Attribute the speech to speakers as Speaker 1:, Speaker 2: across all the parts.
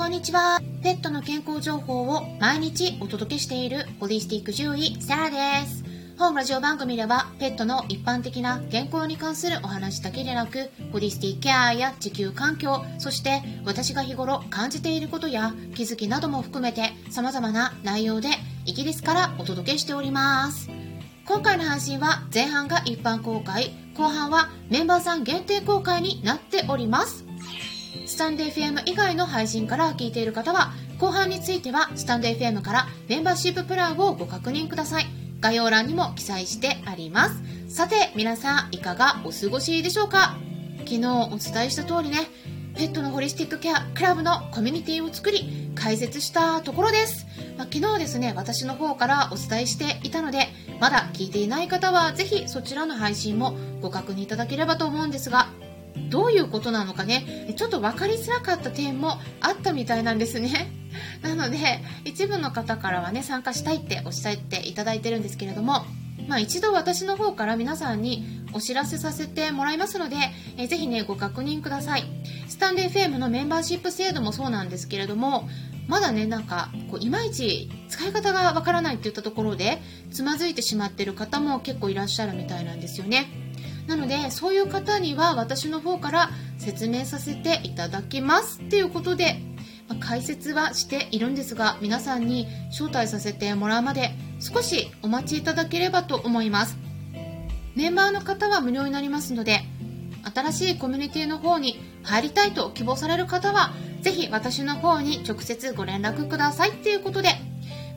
Speaker 1: こんにちは。ペットの健康情報を毎日お届けしているホリスティック獣医、サラです。本ラジオ番組ではペットの一般的な健康に関するお話だけでなく、ホリスティックケアや地球環境、そして私が日頃感じていることや気づきなども含めて様々な内容でイギリスからお届けしております。今回の配信は前半が一般公開、後半はメンバーさん限定公開になっております。スタンデー FM 以外の配信から聞いている方は、後半についてはスタンデー FM からメンバーシッププランをご確認ください。概要欄にも記載してあります。さて、皆さんいかがお過ごしでしょうか？昨日お伝えした通りね、ペットのホリスティックケアクラブのコミュニティを作り、開設したところです。まあ、昨日ですね、私の方からお伝えしていたので、まだ聞いていない方はぜひそちらの配信もご確認いただければと思うんですが、どういうことなのかね、ちょっと分かりづらかった点もあったみたいなんですね。なので、一部の方からはね、参加したいっておっしゃっていただいてるんですけれども、まあ、一度私の方から皆さんにお知らせさせてもらいますので、えー、ぜひね、ご確認ください。スタンレー FM のメンバーシップ制度もそうなんですけれども、まだね、なんか、こういまいち使い方がわからないって言ったところで、つまずいてしまってる方も結構いらっしゃるみたいなんですよね。なのでそういう方には私の方から説明させていただきますっていうことで、まあ、解説はしているんですが皆さんに招待させてもらうまで少しお待ちいただければと思います。メンバーの方は無料になりますので新しいコミュニティの方に入りたいと希望される方はぜひ私の方に直接ご連絡くださいっていうことで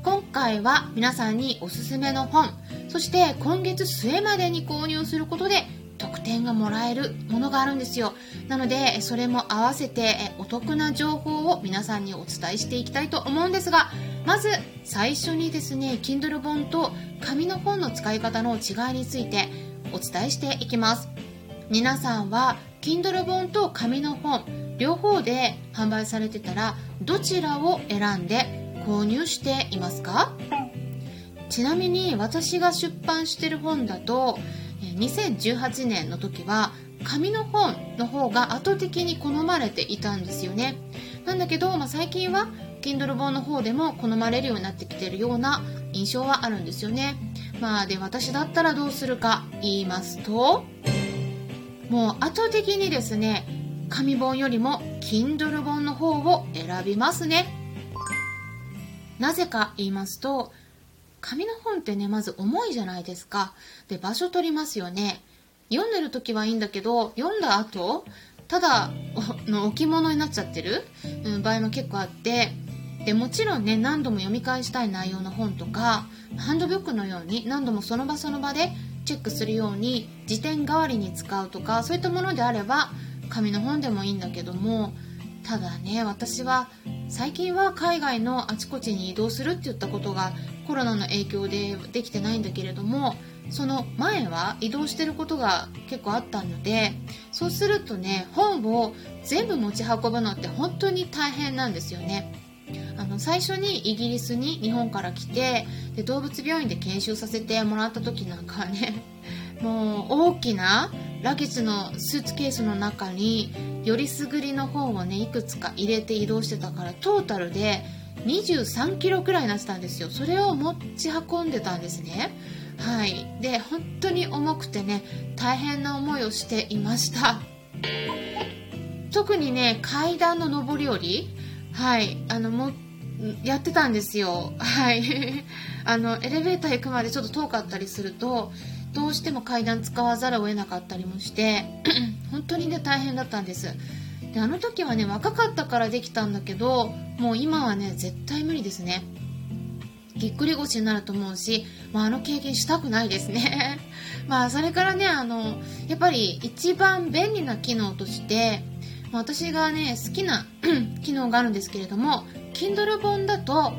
Speaker 1: 今回は皆さんにおすすめの本そして今月末までに購入することで特典がもらえるものがあるんですよ。なのでそれも合わせてお得な情報を皆さんにお伝えしていきたいと思うんですがまず最初にですね Kindle 本と紙の本の使い方の違いについてお伝えしていきます。皆さんは Kindle 本と紙の本両方で販売されてたらどちらを選んで購入していますか？ちなみに私が出版してる本だと2018年の時は紙の本の方が圧倒的に好まれていたんですよね。なんだけど、まあ、最近は Kindle 本の方でも好まれるようになってきてるような印象はあるんですよね。まあで私だったらどうするか言いますともう圧倒的にですね紙本よりも Kindle 本の方を選びますね。なぜか言いますと紙の本ってね、まず重いじゃないですか。で、場所取りますよね。読んでる時はいいんだけど、読んだ後、ただの置物になっちゃってる、うん、場合も結構あって、で、もちろんね、何度も読み返したい内容の本とか、ハンドブックのように何度もその場その場でチェックするように辞典代わりに使うとか、そういったものであれば、紙の本でもいいんだけども、ただね私は最近は海外のあちこちに移動するって言ったことがコロナの影響でできてないんだけれどもその前は移動してることが結構あったのでそうするとね本を全部持ち運ぶのって本当に大変なんですよね。あの最初にイギリスに日本から来てで動物病院で研修させてもらった時なんかはね もう大きなラゲッジのスーツケースの中によりすぐりの本をねいくつか入れて移動してたからトータルで23キロくらいになってたんですよ。それを持ち運んでたんですね。はい。で本当に重くてね大変な思いをしていました。特にね階段の上り下りはい。あのもやってたんですよ。はい。あのエレベーター行くまでちょっと遠かったりするとどうしても階段使わざるを得なかったりもして 本当にね大変だったんです。であの時はね若かったからできたんだけどもう今はね絶対無理ですね。ぎっくり腰になると思うし、まあ、あの経験したくないですね。まあそれからねあのやっぱり一番便利な機能として私がね好きな 機能があるんですけれども Kindle 本だと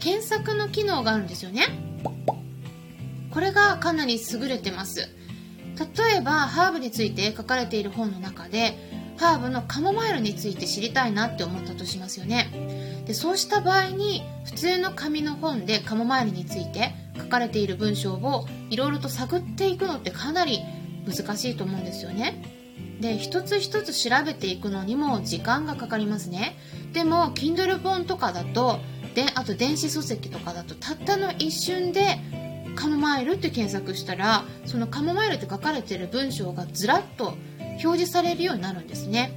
Speaker 1: 検索の機能があるんですよね。これがかなり優れてます。例えばハーブについて書かれている本の中でハーブのカモマイルについて知りたいなって思ったとしますよね。でそうした場合に普通の紙の本でカモマイルについて書かれている文章をいろいろと探っていくのってかなり難しいと思うんですよね。で一つ一つ調べていくのにも時間がかかりますね。でも Kindle 本とかだとであと電子書籍とかだとたったの一瞬でカモマイルって検索したらそのカモマイルって書かれてる文章がずらっと表示されるようになるんですね。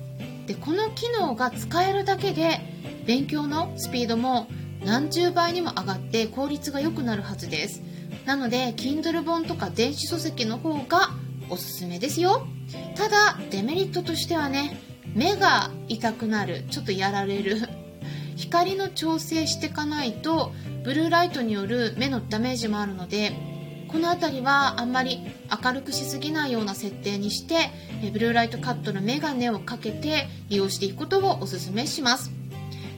Speaker 1: でこの機能が使えるだけで勉強のスピードも何十倍にも上がって効率が良くなるはずです。なので Kindle 本とか電子書籍の方がおすすめですよ。ただデメリットとしてはね目が痛くなるちょっとやられる 光の調整していかないとブルーライトによる目のダメージもあるのでこの辺りはあんまり明るくしすぎないような設定にしてブルーライトカットのメガネをかけて利用していくことをおすすめします。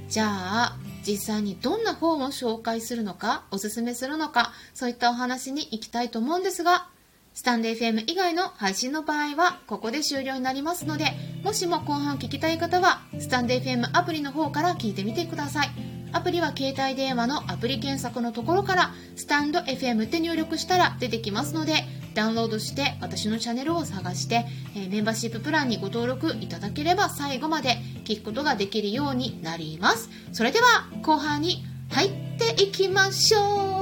Speaker 1: じゃあ実際にどんな本を紹介するのかおすすめするのかそういったお話に行きたいと思うんですがスタンデー FM 以外の配信の場合はここで終了になりますのでもしも後半聞きたい方はスタンデー FM アプリの方から聞いてみてください。アプリは携帯電話のアプリ検索のところからスタンド FM って入力したら出てきますのでダウンロードして私のチャンネルを探して、えー、メンバーシッププランにご登録いただければ最後まで聞くことができるようになります。それでは後半に入っていきましょう。